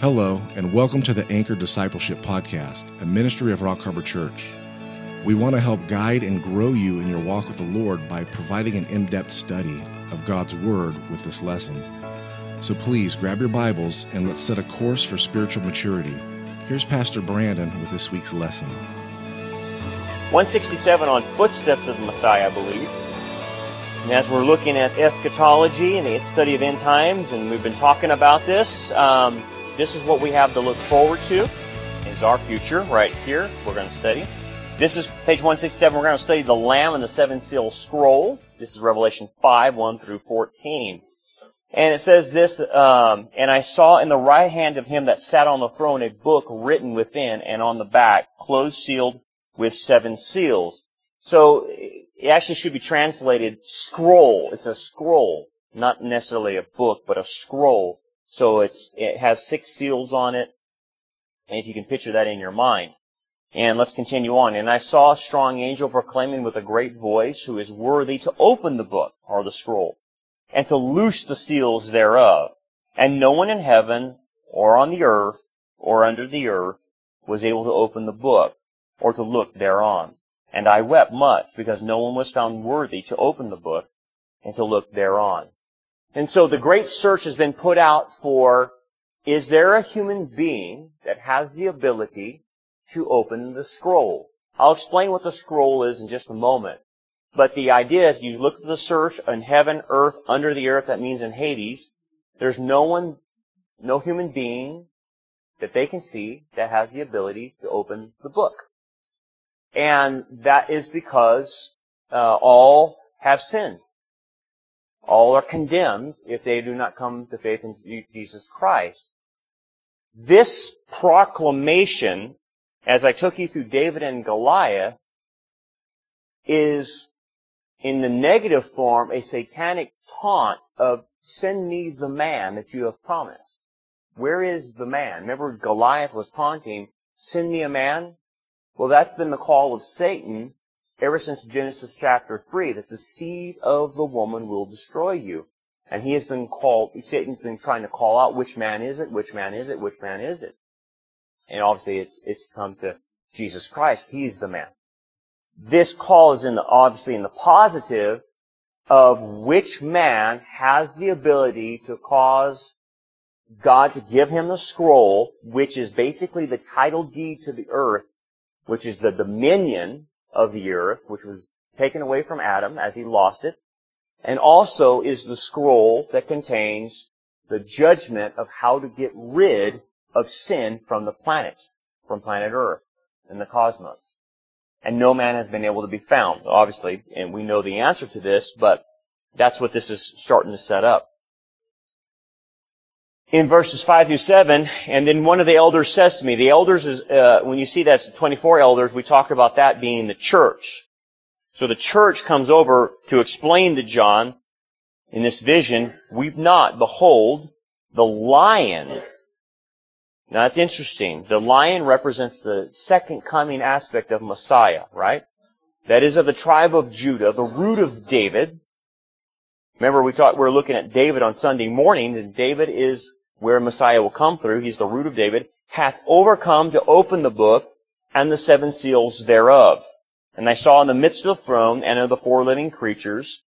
Hello, and welcome to the Anchor Discipleship Podcast, a ministry of Rock Harbor Church. We want to help guide and grow you in your walk with the Lord by providing an in depth study of God's Word with this lesson. So please grab your Bibles and let's set a course for spiritual maturity. Here's Pastor Brandon with this week's lesson. 167 on footsteps of the Messiah, I believe. And as we're looking at eschatology and the study of end times, and we've been talking about this, um, this is what we have to look forward to. Is our future right here? We're going to study. This is page 167. We're going to study the Lamb and the seven seal scroll. This is Revelation 5, 1 through 14. And it says this, um, and I saw in the right hand of him that sat on the throne a book written within and on the back, closed sealed with seven seals. So it actually should be translated scroll. It's a scroll, not necessarily a book, but a scroll. So it's, it has six seals on it. If you can picture that in your mind. And let's continue on. And I saw a strong angel proclaiming with a great voice who is worthy to open the book or the scroll and to loose the seals thereof. And no one in heaven or on the earth or under the earth was able to open the book or to look thereon. And I wept much because no one was found worthy to open the book and to look thereon. And so the great search has been put out for, is there a human being that has the ability to open the scroll? I'll explain what the scroll is in just a moment. But the idea is you look at the search in heaven, earth, under the earth, that means in Hades, there's no one, no human being that they can see that has the ability to open the book. And that is because uh, all have sinned. All are condemned if they do not come to faith in Jesus Christ. This proclamation, as I took you through David and Goliath, is in the negative form a satanic taunt of send me the man that you have promised. Where is the man? Remember Goliath was taunting, send me a man? Well, that's been the call of Satan ever since Genesis chapter 3, that the seed of the woman will destroy you. And he has been called, Satan's been trying to call out which man is it, which man is it, which man is it. And obviously it's, it's come to Jesus Christ. He's the man. This call is in the, obviously in the positive of which man has the ability to cause God to give him the scroll, which is basically the title deed to the earth, which is the dominion of the earth, which was taken away from Adam as he lost it, and also is the scroll that contains the judgment of how to get rid of sin from the planet, from planet Earth and the cosmos. And no man has been able to be found, obviously, and we know the answer to this, but that's what this is starting to set up in verses 5 through 7, and then one of the elders says to me, the elders is, uh, when you see that's 24 elders, we talk about that being the church. So the church comes over to explain to John in this vision, weep not, behold, the lion. Now that's interesting. The lion represents the second coming aspect of Messiah, right? That is of the tribe of Judah, the root of David. Remember we talked, we are looking at David on Sunday morning, and David is where Messiah will come through, he's the root of David, hath overcome to open the book and the seven seals thereof. And I saw in the midst of the throne and of the four living creatures,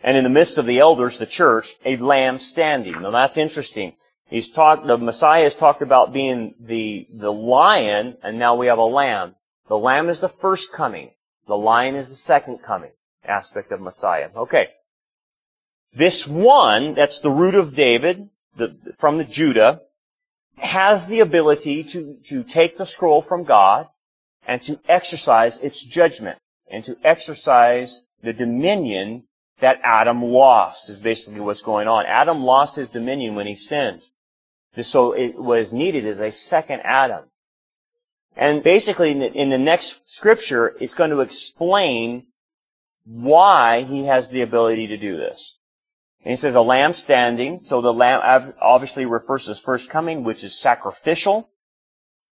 and in the midst of the elders, the church, a lamb standing. Now that's interesting. He's talked, the Messiah has talked about being the, the lion, and now we have a lamb. The lamb is the first coming. The lion is the second coming aspect of Messiah. Okay. This one, that's the root of David, the, from the Judah has the ability to, to take the scroll from God and to exercise its judgment and to exercise the dominion that Adam lost is basically what's going on. Adam lost his dominion when he sinned. So it was needed as a second Adam. And basically in the, in the next scripture, it's going to explain why he has the ability to do this. And he says a lamb standing. So the lamb obviously refers to his first coming, which is sacrificial.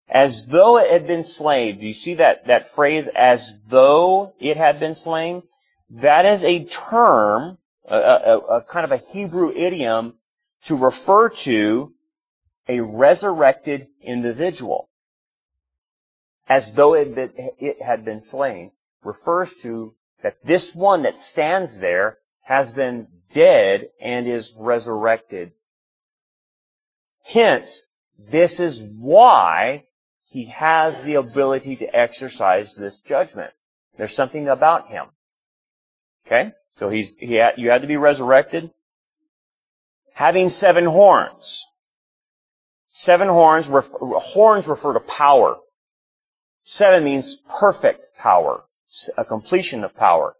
As though it had been slain. Do you see that, that phrase, as though it had been slain? That is a term, a, a, a kind of a Hebrew idiom to refer to a resurrected individual, as though it, it had been slain, refers to that this one that stands there has been dead and is resurrected. Hence, this is why he has the ability to exercise this judgment. There's something about him. Okay? So he's, he had, you had to be resurrected. Having seven horns. Seven horns, ref, horns refer to power. Seven means perfect power, a completion of power.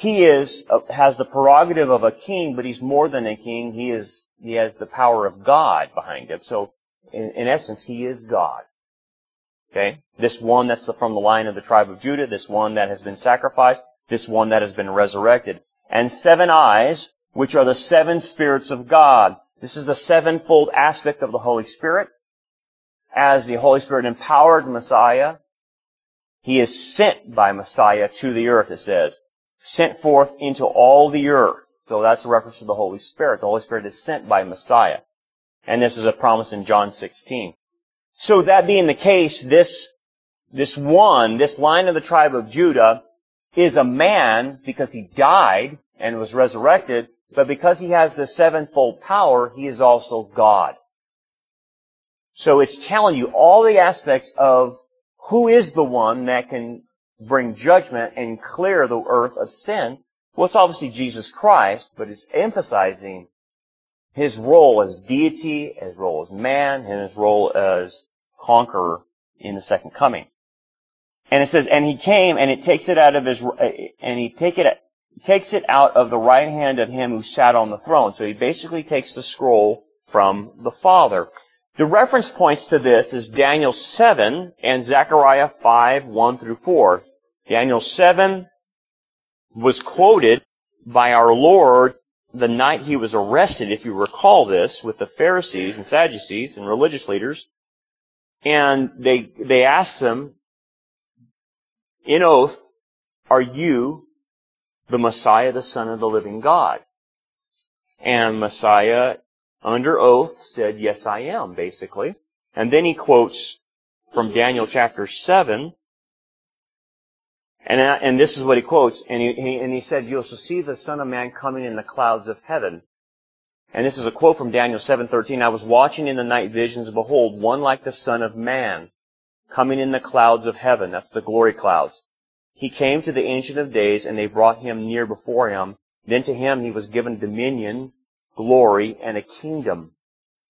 He is, uh, has the prerogative of a king, but he's more than a king. He is, he has the power of God behind him. So, in, in essence, he is God. Okay? This one that's from the line of the tribe of Judah, this one that has been sacrificed, this one that has been resurrected. And seven eyes, which are the seven spirits of God. This is the sevenfold aspect of the Holy Spirit. As the Holy Spirit empowered Messiah, he is sent by Messiah to the earth, it says. Sent forth into all the earth. So that's a reference to the Holy Spirit. The Holy Spirit is sent by Messiah. And this is a promise in John 16. So that being the case, this, this one, this line of the tribe of Judah, is a man because he died and was resurrected, but because he has the sevenfold power, he is also God. So it's telling you all the aspects of who is the one that can bring judgment and clear the earth of sin. Well, it's obviously Jesus Christ, but it's emphasizing his role as deity, his role as man, and his role as conqueror in the second coming. And it says, and he came and it takes it out of his, and he take it, takes it out of the right hand of him who sat on the throne. So he basically takes the scroll from the Father. The reference points to this is Daniel 7 and Zechariah 5, 1 through 4. Daniel 7 was quoted by our Lord the night he was arrested, if you recall this, with the Pharisees and Sadducees and religious leaders. And they, they asked him, in oath, are you the Messiah, the Son of the living God? And Messiah, under oath, said, yes, I am, basically. And then he quotes from Daniel chapter 7, and, and this is what he quotes, and he, and he said, you'll see the Son of Man coming in the clouds of heaven. And this is a quote from Daniel 7:13. I was watching in the night visions, behold, one like the Son of Man, coming in the clouds of heaven. That's the glory clouds. He came to the Ancient of Days, and they brought him near before him. Then to him he was given dominion, glory, and a kingdom,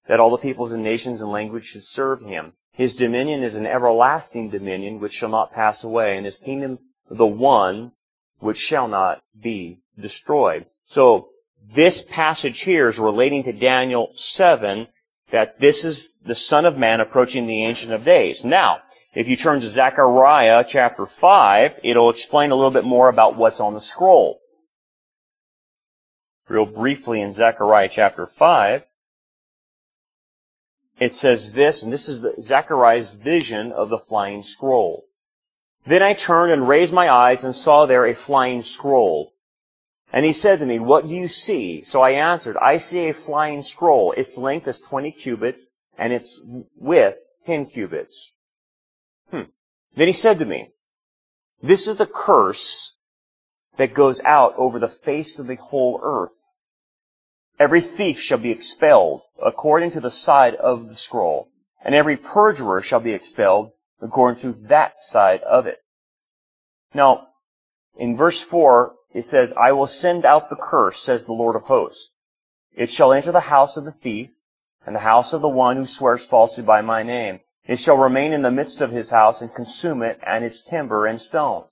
that all the peoples and nations and languages should serve him. His dominion is an everlasting dominion which shall not pass away, and his kingdom the one which shall not be destroyed. So this passage here is relating to Daniel 7, that this is the Son of Man approaching the Ancient of Days. Now, if you turn to Zechariah chapter 5, it'll explain a little bit more about what's on the scroll. Real briefly in Zechariah chapter 5, it says this, and this is the, Zechariah's vision of the flying scroll. Then I turned and raised my eyes and saw there a flying scroll. And he said to me, What do you see? So I answered, I see a flying scroll. Its length is 20 cubits, and its width 10 cubits. Hmm. Then he said to me, This is the curse that goes out over the face of the whole earth. Every thief shall be expelled according to the side of the scroll, and every perjurer shall be expelled according to that side of it. Now, in verse 4, it says, I will send out the curse, says the Lord of hosts. It shall enter the house of the thief, and the house of the one who swears falsely by my name. It shall remain in the midst of his house and consume it and its timber and stones.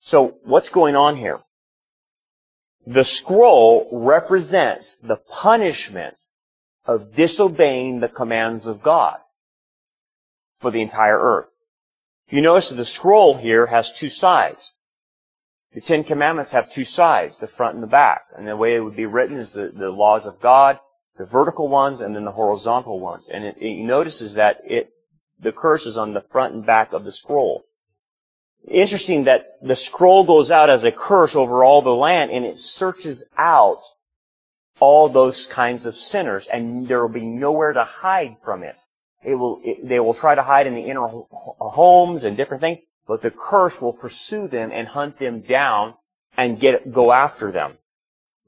So, what's going on here? The scroll represents the punishment of disobeying the commands of God for the entire earth. You notice that the scroll here has two sides. The Ten Commandments have two sides, the front and the back. And the way it would be written is the, the laws of God, the vertical ones, and then the horizontal ones. And it, it notices that it, the curse is on the front and back of the scroll. Interesting that the scroll goes out as a curse over all the land and it searches out all those kinds of sinners, and there will be nowhere to hide from it. It will, it, they will try to hide in the inner homes and different things, but the curse will pursue them and hunt them down and get, go after them.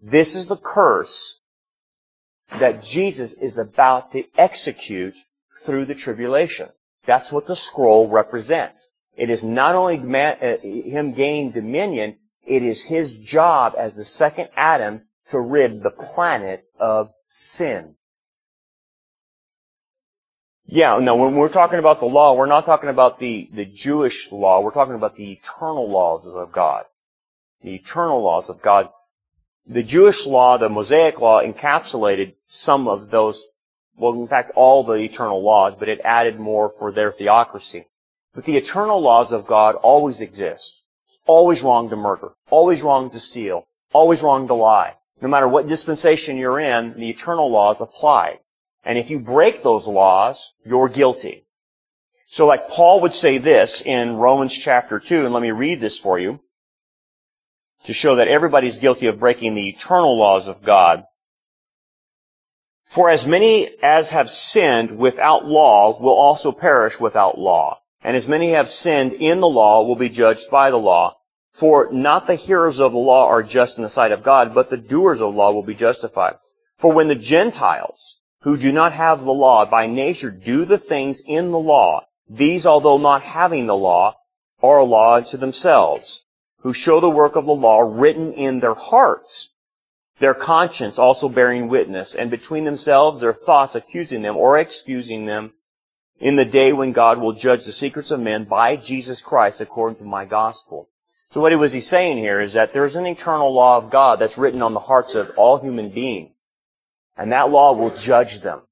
This is the curse that Jesus is about to execute through the tribulation. That's what the scroll represents. It is not only man, uh, him gaining dominion, it is his job as the second Adam to rid the planet of sin. Yeah, no, when we're talking about the law, we're not talking about the, the Jewish law, we're talking about the eternal laws of God. The eternal laws of God. The Jewish law, the Mosaic law, encapsulated some of those, well, in fact, all the eternal laws, but it added more for their theocracy. But the eternal laws of God always exist. It's always wrong to murder, always wrong to steal, always wrong to lie. No matter what dispensation you're in, the eternal laws apply. And if you break those laws, you're guilty. So like Paul would say this in Romans chapter 2, and let me read this for you, to show that everybody's guilty of breaking the eternal laws of God. For as many as have sinned without law will also perish without law. And as many have sinned in the law will be judged by the law. For not the hearers of the law are just in the sight of God, but the doers of the law will be justified. For when the Gentiles, who do not have the law by nature do the things in the law. These, although not having the law, are a law unto themselves, who show the work of the law written in their hearts, their conscience also bearing witness, and between themselves their thoughts accusing them or excusing them in the day when God will judge the secrets of men by Jesus Christ according to my gospel. So what was he saying here is that there's an eternal law of God that's written on the hearts of all human beings. And that law will judge them.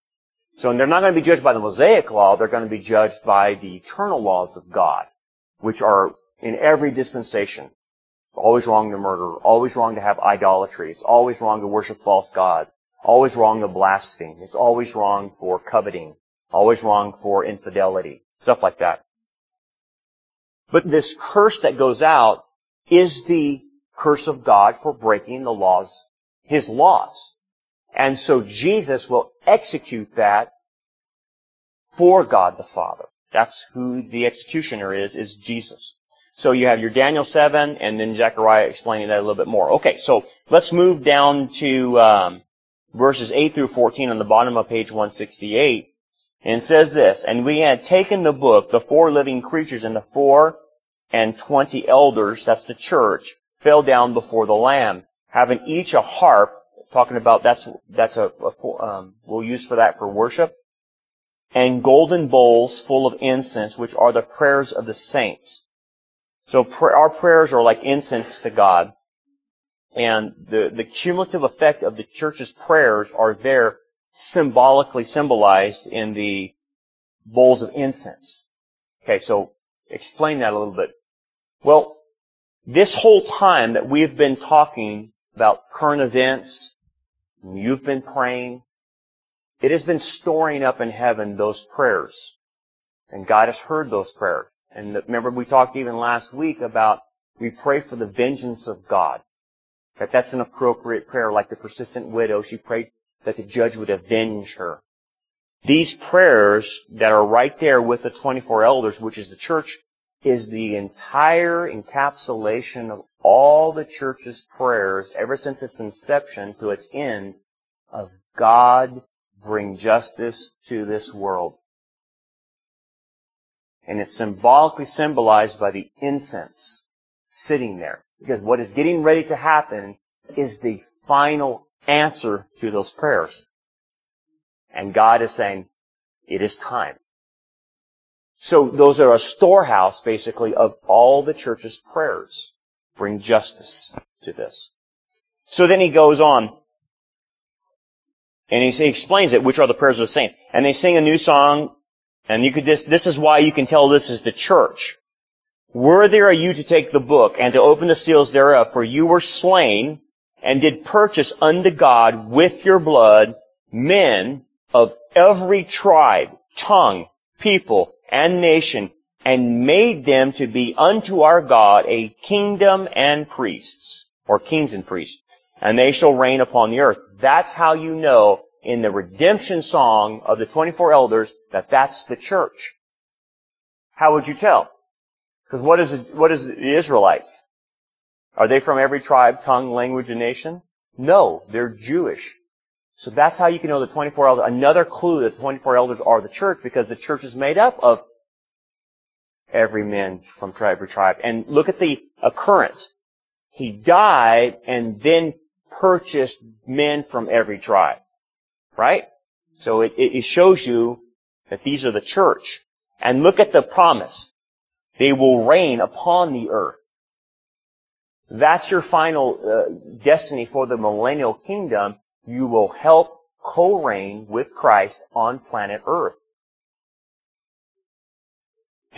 So they're not going to be judged by the Mosaic law, they're going to be judged by the eternal laws of God, which are in every dispensation. Always wrong to murder, always wrong to have idolatry, it's always wrong to worship false gods, always wrong to blaspheme, it's always wrong for coveting, always wrong for infidelity, stuff like that. But this curse that goes out is the curse of God for breaking the laws, His laws. And so Jesus will execute that for God the Father. That's who the executioner is, is Jesus. So you have your Daniel 7 and then Zechariah explaining that a little bit more. Okay, so let's move down to um, verses 8 through 14 on the bottom of page 168. And it says this, And we had taken the book, the four living creatures and the four and twenty elders, that's the church, fell down before the Lamb, having each a harp talking about that's that's a, a um, we'll use for that for worship, and golden bowls full of incense, which are the prayers of the saints. So pr- our prayers are like incense to God, and the the cumulative effect of the church's prayers are there symbolically symbolized in the bowls of incense. Okay, so explain that a little bit. Well, this whole time that we've been talking about current events, You've been praying. It has been storing up in heaven those prayers. And God has heard those prayers. And remember we talked even last week about we pray for the vengeance of God. That that's an appropriate prayer, like the persistent widow. She prayed that the judge would avenge her. These prayers that are right there with the 24 elders, which is the church, is the entire encapsulation of all the church's prayers ever since its inception to its end of God bring justice to this world. And it's symbolically symbolized by the incense sitting there. Because what is getting ready to happen is the final answer to those prayers. And God is saying, it is time. So those are a storehouse, basically, of all the church's prayers bring justice to this. So then he goes on, and he explains it, which are the prayers of the saints. And they sing a new song, and you could this, this is why you can tell this is the church. Worthy are you to take the book and to open the seals thereof, for you were slain and did purchase unto God with your blood men of every tribe, tongue, people, and nation, and made them to be unto our God a kingdom and priests, or kings and priests, and they shall reign upon the earth. That's how you know in the redemption song of the 24 elders that that's the church. How would you tell? Because what is, what is the Israelites? Are they from every tribe, tongue, language, and nation? No, they're Jewish. So that's how you can know the 24 elders. Another clue that the 24 elders are the church because the church is made up of every man from tribe to tribe. And look at the occurrence. He died and then purchased men from every tribe. Right? So it, it shows you that these are the church. And look at the promise. They will reign upon the earth. That's your final uh, destiny for the millennial kingdom. You will help co-reign with Christ on planet earth.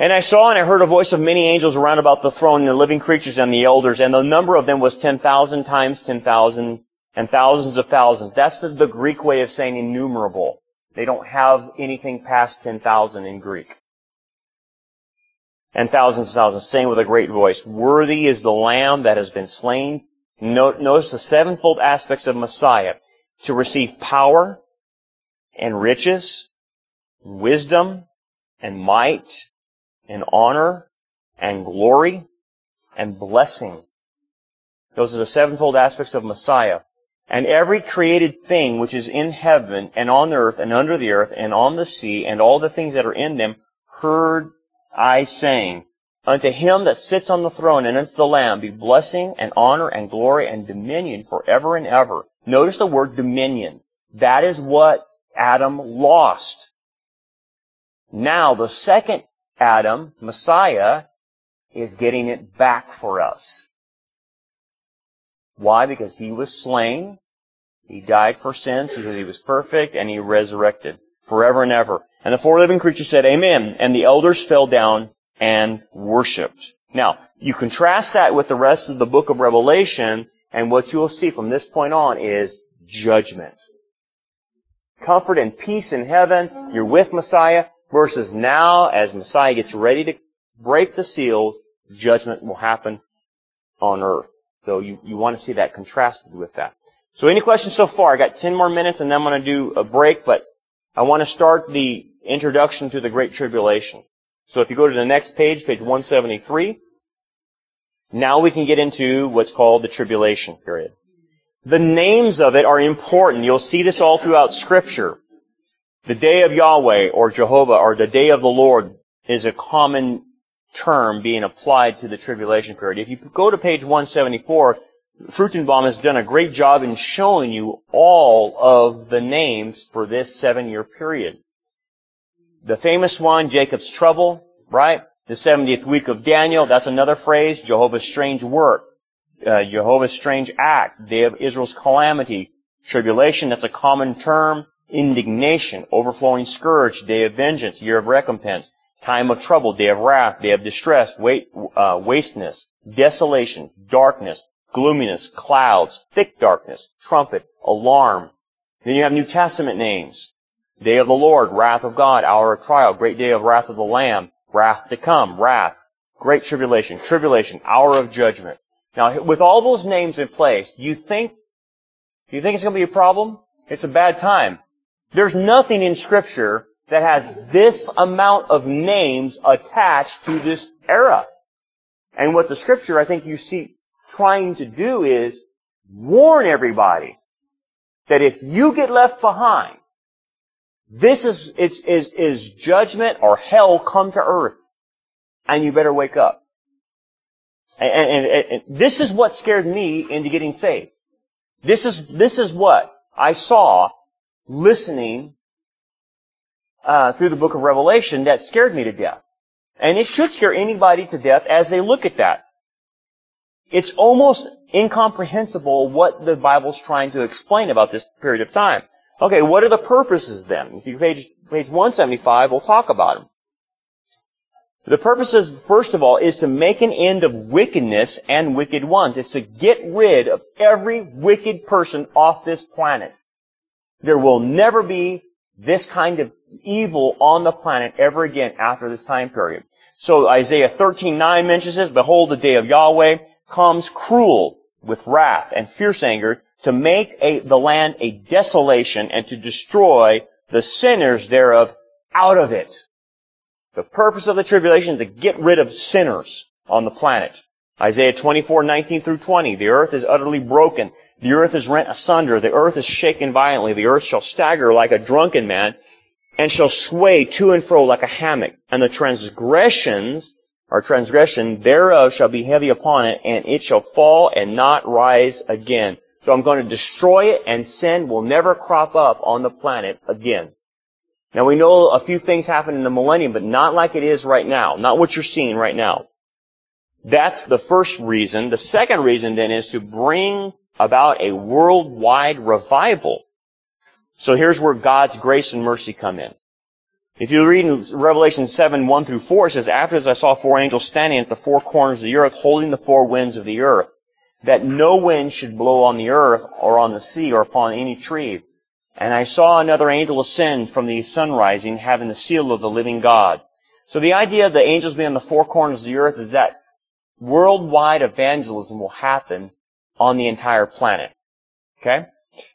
And I saw and I heard a voice of many angels around about the throne and the living creatures and the elders, and the number of them was 10,000 times 10,000 and thousands of thousands. That's the, the, Greek way of saying innumerable. They don't have anything past 10,000 in Greek. And thousands and thousands, saying with a great voice, Worthy is the Lamb that has been slain. Notice the sevenfold aspects of Messiah. To receive power and riches, wisdom and might and honor and glory and blessing. Those are the sevenfold aspects of Messiah. And every created thing which is in heaven and on earth and under the earth and on the sea and all the things that are in them heard I saying, Unto him that sits on the throne and unto the Lamb be blessing and honor and glory and dominion forever and ever. Notice the word dominion. That is what Adam lost. Now the second Adam, Messiah, is getting it back for us. Why? Because he was slain, he died for sins because he was perfect, and he resurrected forever and ever. And the four living creatures said, Amen. And the elders fell down and worshipped. Now, you contrast that with the rest of the book of Revelation, and what you will see from this point on is judgment. Comfort and peace in heaven. You're with Messiah versus now as Messiah gets ready to break the seals, judgment will happen on earth. So you, you want to see that contrasted with that. So any questions so far? I got 10 more minutes and then I'm going to do a break, but I want to start the introduction to the Great Tribulation. So if you go to the next page, page 173, now we can get into what's called the tribulation period. The names of it are important. You'll see this all throughout scripture. The day of Yahweh or Jehovah or the day of the Lord is a common term being applied to the tribulation period. If you go to page 174, Fruchtenbaum has done a great job in showing you all of the names for this seven year period. The famous one, Jacob's trouble, right? The 70th week of Daniel, that's another phrase, Jehovah's strange work, uh, Jehovah's strange act, day of Israel's calamity, tribulation, that's a common term indignation, overflowing scourge, day of vengeance, year of recompense, time of trouble, day of wrath, day of distress, wait, uh, wasteness, desolation, darkness, gloominess, clouds, thick darkness, trumpet, alarm. Then you have New Testament names. Day of the Lord, wrath of God, hour of trial, great day of wrath of the Lamb, wrath to come, wrath, great tribulation, tribulation, hour of judgment. Now, with all those names in place, you think, you think it's going to be a problem? It's a bad time. There's nothing in scripture that has this amount of names attached to this era. And what the scripture I think you see trying to do is warn everybody that if you get left behind, this is, is, is, is judgment or hell come to earth. And you better wake up. And, and, and, and this is what scared me into getting saved. This is, this is what I saw listening uh, through the book of Revelation that scared me to death. And it should scare anybody to death as they look at that. It's almost incomprehensible what the Bible's trying to explain about this period of time. Okay, what are the purposes then? If you page, page 175, we'll talk about them. The purposes, first of all, is to make an end of wickedness and wicked ones. It's to get rid of every wicked person off this planet. There will never be this kind of evil on the planet ever again after this time period. So Isaiah 13:9 mentions this, behold the day of Yahweh comes cruel, with wrath and fierce anger to make a, the land a desolation and to destroy the sinners thereof out of it. The purpose of the tribulation is to get rid of sinners on the planet. Isaiah 24, 19 through 20. The earth is utterly broken. The earth is rent asunder. The earth is shaken violently. The earth shall stagger like a drunken man and shall sway to and fro like a hammock. And the transgressions, or transgression thereof shall be heavy upon it, and it shall fall and not rise again. So I'm going to destroy it, and sin will never crop up on the planet again. Now we know a few things happen in the millennium, but not like it is right now. Not what you're seeing right now. That's the first reason. The second reason then is to bring about a worldwide revival. So here's where God's grace and mercy come in. If you read in Revelation 7, 1 through 4, it says, After this I saw four angels standing at the four corners of the earth, holding the four winds of the earth, that no wind should blow on the earth, or on the sea, or upon any tree. And I saw another angel ascend from the sun rising, having the seal of the living God. So the idea of the angels being on the four corners of the earth is that worldwide evangelism will happen on the entire planet. Okay?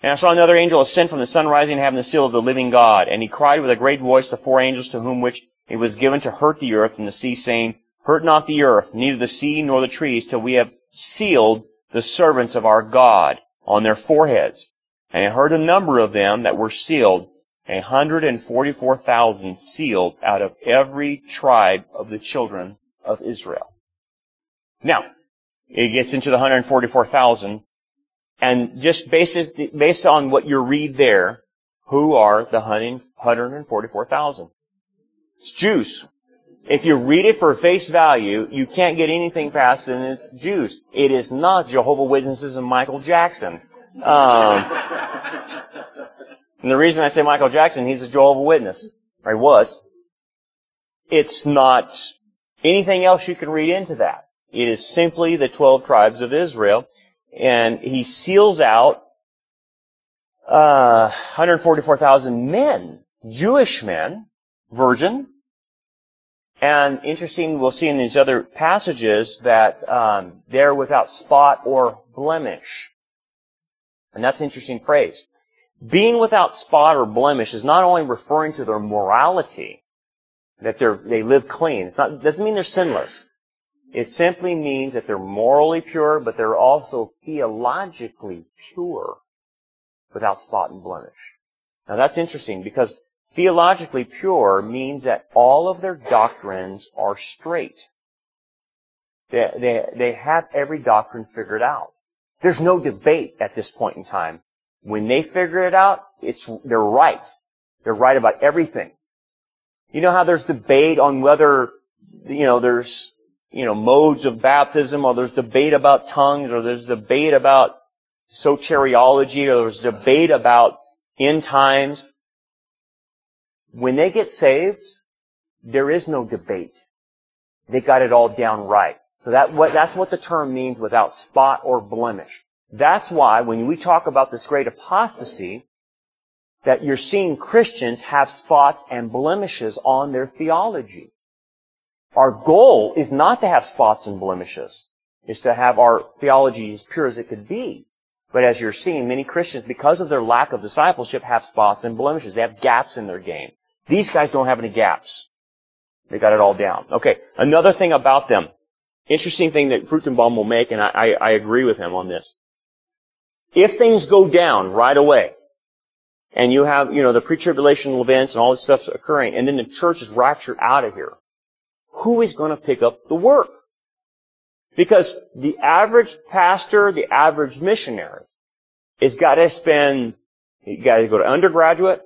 And I saw another angel ascend from the sun rising, having the seal of the living God. And he cried with a great voice to four angels to whom which it was given to hurt the earth and the sea, saying, Hurt not the earth, neither the sea nor the trees, till we have sealed the servants of our God on their foreheads. And I heard a number of them that were sealed, a hundred and forty-four thousand sealed out of every tribe of the children of Israel. Now, it gets into the 144,000, and just based, based on what you read there, who are the 144,000? It's Jews. If you read it for face value, you can't get anything past than it's Jews. It is not Jehovah Witnesses and Michael Jackson. Um, and the reason I say Michael Jackson, he's a Jehovah Witness, or he was. It's not anything else you can read into that. It is simply the 12 tribes of Israel. And he seals out uh, 144,000 men, Jewish men, virgin. And interesting, we'll see in these other passages that um, they're without spot or blemish. And that's an interesting phrase. Being without spot or blemish is not only referring to their morality, that they they live clean. It doesn't mean they're sinless. It simply means that they're morally pure, but they're also theologically pure without spot and blemish. Now that's interesting because theologically pure means that all of their doctrines are straight. They, they, they have every doctrine figured out. There's no debate at this point in time. When they figure it out, it's, they're right. They're right about everything. You know how there's debate on whether, you know, there's you know, modes of baptism, or there's debate about tongues, or there's debate about soteriology, or there's debate about end times. When they get saved, there is no debate. They got it all down right. So that, what, that's what the term means without spot or blemish. That's why when we talk about this great apostasy, that you're seeing Christians have spots and blemishes on their theology. Our goal is not to have spots and blemishes. Is to have our theology as pure as it could be. But as you're seeing, many Christians, because of their lack of discipleship, have spots and blemishes. They have gaps in their game. These guys don't have any gaps. They got it all down. Okay, another thing about them. Interesting thing that Fruchtenbaum will make, and I, I, I agree with him on this. If things go down right away, and you have, you know, the pre-tribulational events and all this stuff occurring, and then the church is raptured out of here, who is going to pick up the work? Because the average pastor, the average missionary, has got to spend, he's got to go to undergraduate,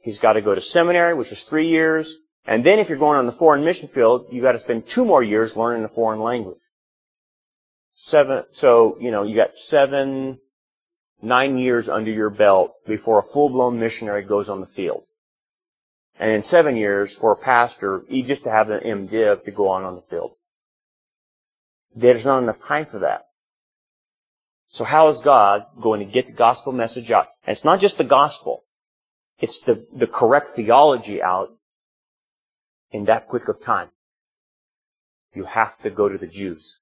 he's got to go to seminary, which is three years, and then if you're going on the foreign mission field, you've got to spend two more years learning a foreign language. Seven, so, you know, you got seven, nine years under your belt before a full-blown missionary goes on the field. And in seven years, for a pastor, just to have an MDiv to go on on the field. There's not enough time for that. So how is God going to get the gospel message out? And it's not just the gospel. It's the, the correct theology out in that quick of time. You have to go to the Jews.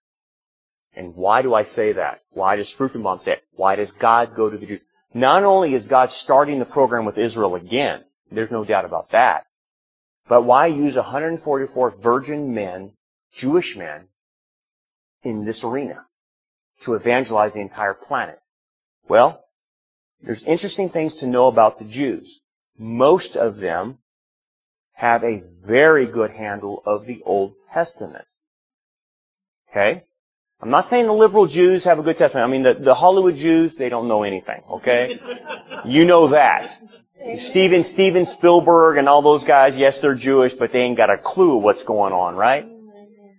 And why do I say that? Why does Fruchtenbaum say it? Why does God go to the Jews? Not only is God starting the program with Israel again, there's no doubt about that, but why use 144 virgin men, Jewish men, in this arena to evangelize the entire planet? Well, there's interesting things to know about the Jews. Most of them have a very good handle of the Old Testament. Okay? I'm not saying the liberal Jews have a good testament. I mean, the, the Hollywood Jews, they don't know anything, okay? You know that. Steven, Steven Spielberg and all those guys, yes, they're Jewish, but they ain't got a clue what's going on, right?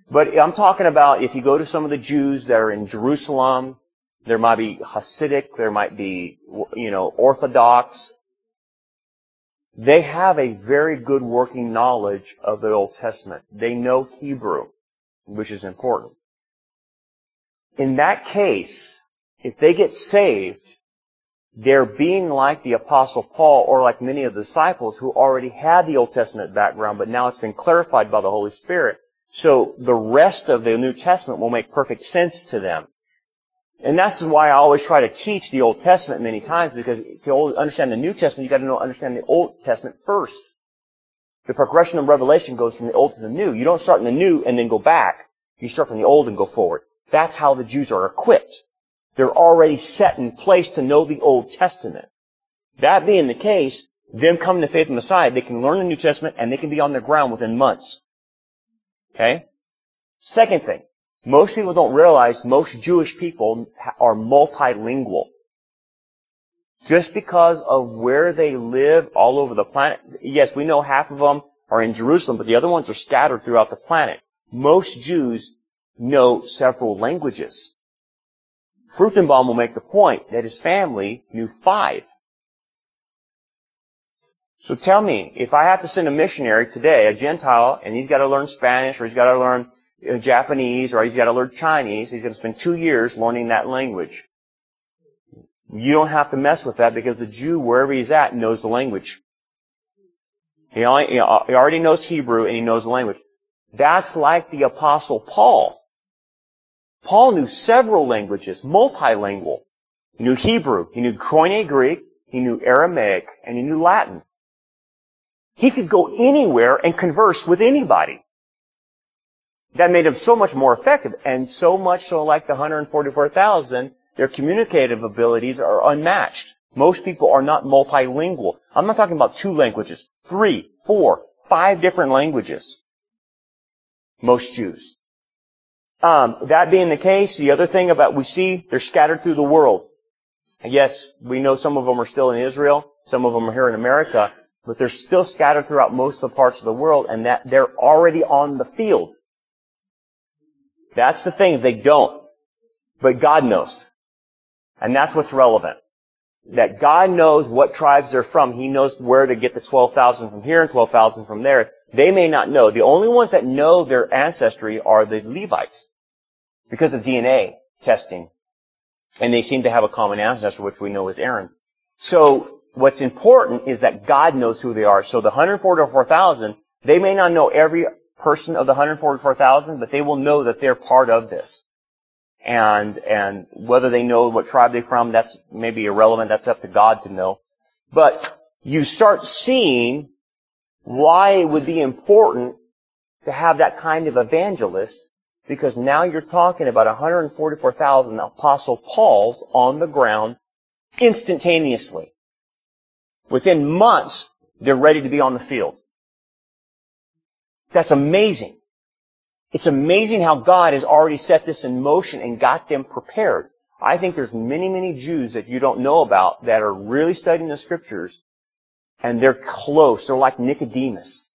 But I'm talking about if you go to some of the Jews that are in Jerusalem, there might be Hasidic, there might be, you know, Orthodox. They have a very good working knowledge of the Old Testament. They know Hebrew, which is important in that case, if they get saved, they're being like the apostle Paul or like many of the disciples who already had the Old Testament background, but now it's been clarified by the Holy Spirit. So the rest of the New Testament will make perfect sense to them. And that's why I always try to teach the Old Testament many times, because to understand the New Testament, you've gotta know, understand the Old Testament first. The progression of Revelation goes from the Old to the New. You don't start in the New and then go back. You start from the Old and go forward. That's how the Jews are equipped. They're already set in place to know the Old Testament. That being the case, them coming to faith in Messiah, they can learn the New Testament and they can be on the ground within months. Okay? Second thing, most people don't realize most Jewish people are multilingual. Just because of where they live all over the planet, yes, we know half of them are in Jerusalem, but the other ones are scattered throughout the planet. Most Jews know several languages. Fruchtenbaum will make the point that his family knew five. So tell me, if I have to send a missionary today, a Gentile, and he's got to learn Spanish, or he's got to learn uh, Japanese, or he's got to learn Chinese, he's going to spend two years learning that language. You don't have to mess with that because the Jew, wherever he's at, knows the language. He, he already knows Hebrew and he knows the language. That's like the apostle Paul. Paul knew several languages, multilingual. He knew Hebrew, he knew Koine Greek, he knew Aramaic, and he knew Latin. He could go anywhere and converse with anybody. That made him so much more effective, and so much so like the 144,000, their communicative abilities are unmatched. Most people are not multilingual. I'm not talking about two languages, three, four, five different languages. Most Jews. Um, that being the case, the other thing about we see they're scattered through the world. Yes, we know some of them are still in Israel, some of them are here in America, but they're still scattered throughout most of the parts of the world, and that they're already on the field. That's the thing, they don't. But God knows. And that's what's relevant. That God knows what tribes they're from. He knows where to get the 12,000 from here and 12,000 from there. They may not know. The only ones that know their ancestry are the Levites because of DNA testing. And they seem to have a common ancestor, which we know is Aaron. So what's important is that God knows who they are. So the 144,000, they may not know every person of the 144,000, but they will know that they're part of this. And, and whether they know what tribe they're from, that's maybe irrelevant. That's up to God to know. But you start seeing why it would be important to have that kind of evangelist because now you're talking about 144,000 Apostle Pauls on the ground instantaneously. Within months, they're ready to be on the field. That's amazing. It's amazing how God has already set this in motion and got them prepared. I think there's many, many Jews that you don't know about that are really studying the scriptures and they're close. They're like Nicodemus.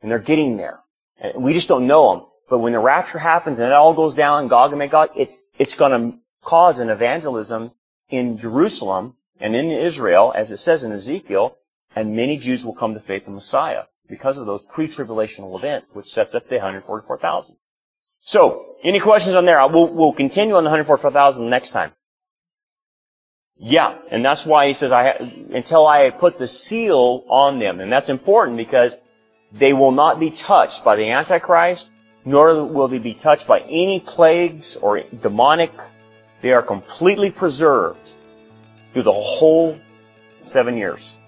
And they're getting there. And we just don't know them. But when the rapture happens and it all goes down, Gog and Magog, it's, it's gonna cause an evangelism in Jerusalem and in Israel, as it says in Ezekiel, and many Jews will come to faith in Messiah because of those pre-tribulational events, which sets up the 144,000. So, any questions on there? We'll, we'll continue on the 144,000 next time. Yeah, and that's why he says, "I until I put the seal on them," and that's important because they will not be touched by the Antichrist nor will they be touched by any plagues or demonic. They are completely preserved through the whole seven years.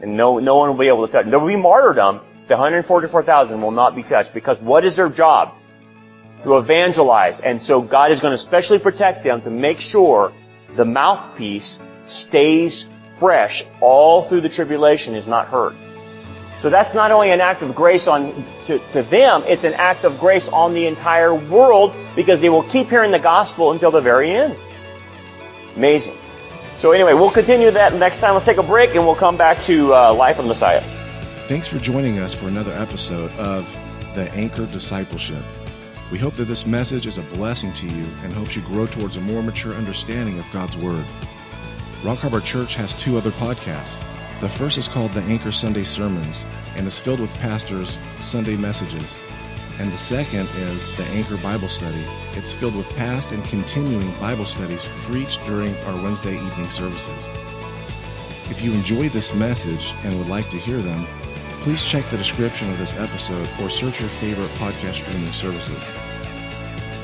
And no, no one will be able to touch. There will be martyrdom. The 144,000 will not be touched because what is their job? To evangelize. And so God is going to specially protect them to make sure the mouthpiece stays fresh all through the tribulation is not hurt. So that's not only an act of grace on to, to them, it's an act of grace on the entire world because they will keep hearing the gospel until the very end. Amazing. So anyway, we'll continue that next time. Let's take a break and we'll come back to uh, Life of Messiah. Thanks for joining us for another episode of The Anchor Discipleship. We hope that this message is a blessing to you and helps you grow towards a more mature understanding of God's Word. Rock Harbor Church has two other podcasts. The first is called The Anchor Sunday Sermons and is filled with pastors' Sunday messages. And the second is The Anchor Bible Study. It's filled with past and continuing Bible studies preached during our Wednesday evening services. If you enjoy this message and would like to hear them, please check the description of this episode or search your favorite podcast streaming services.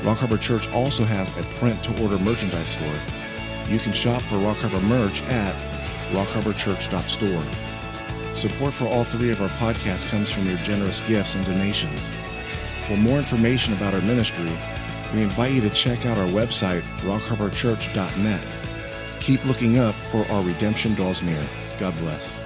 Rock Harbor Church also has a print to order merchandise store. You can shop for Rock Harbor merch at rockharborchurch.store. Support for all three of our podcasts comes from your generous gifts and donations. For more information about our ministry, we invite you to check out our website, rockharborchurch.net. Keep looking up for our redemption draws near. God bless.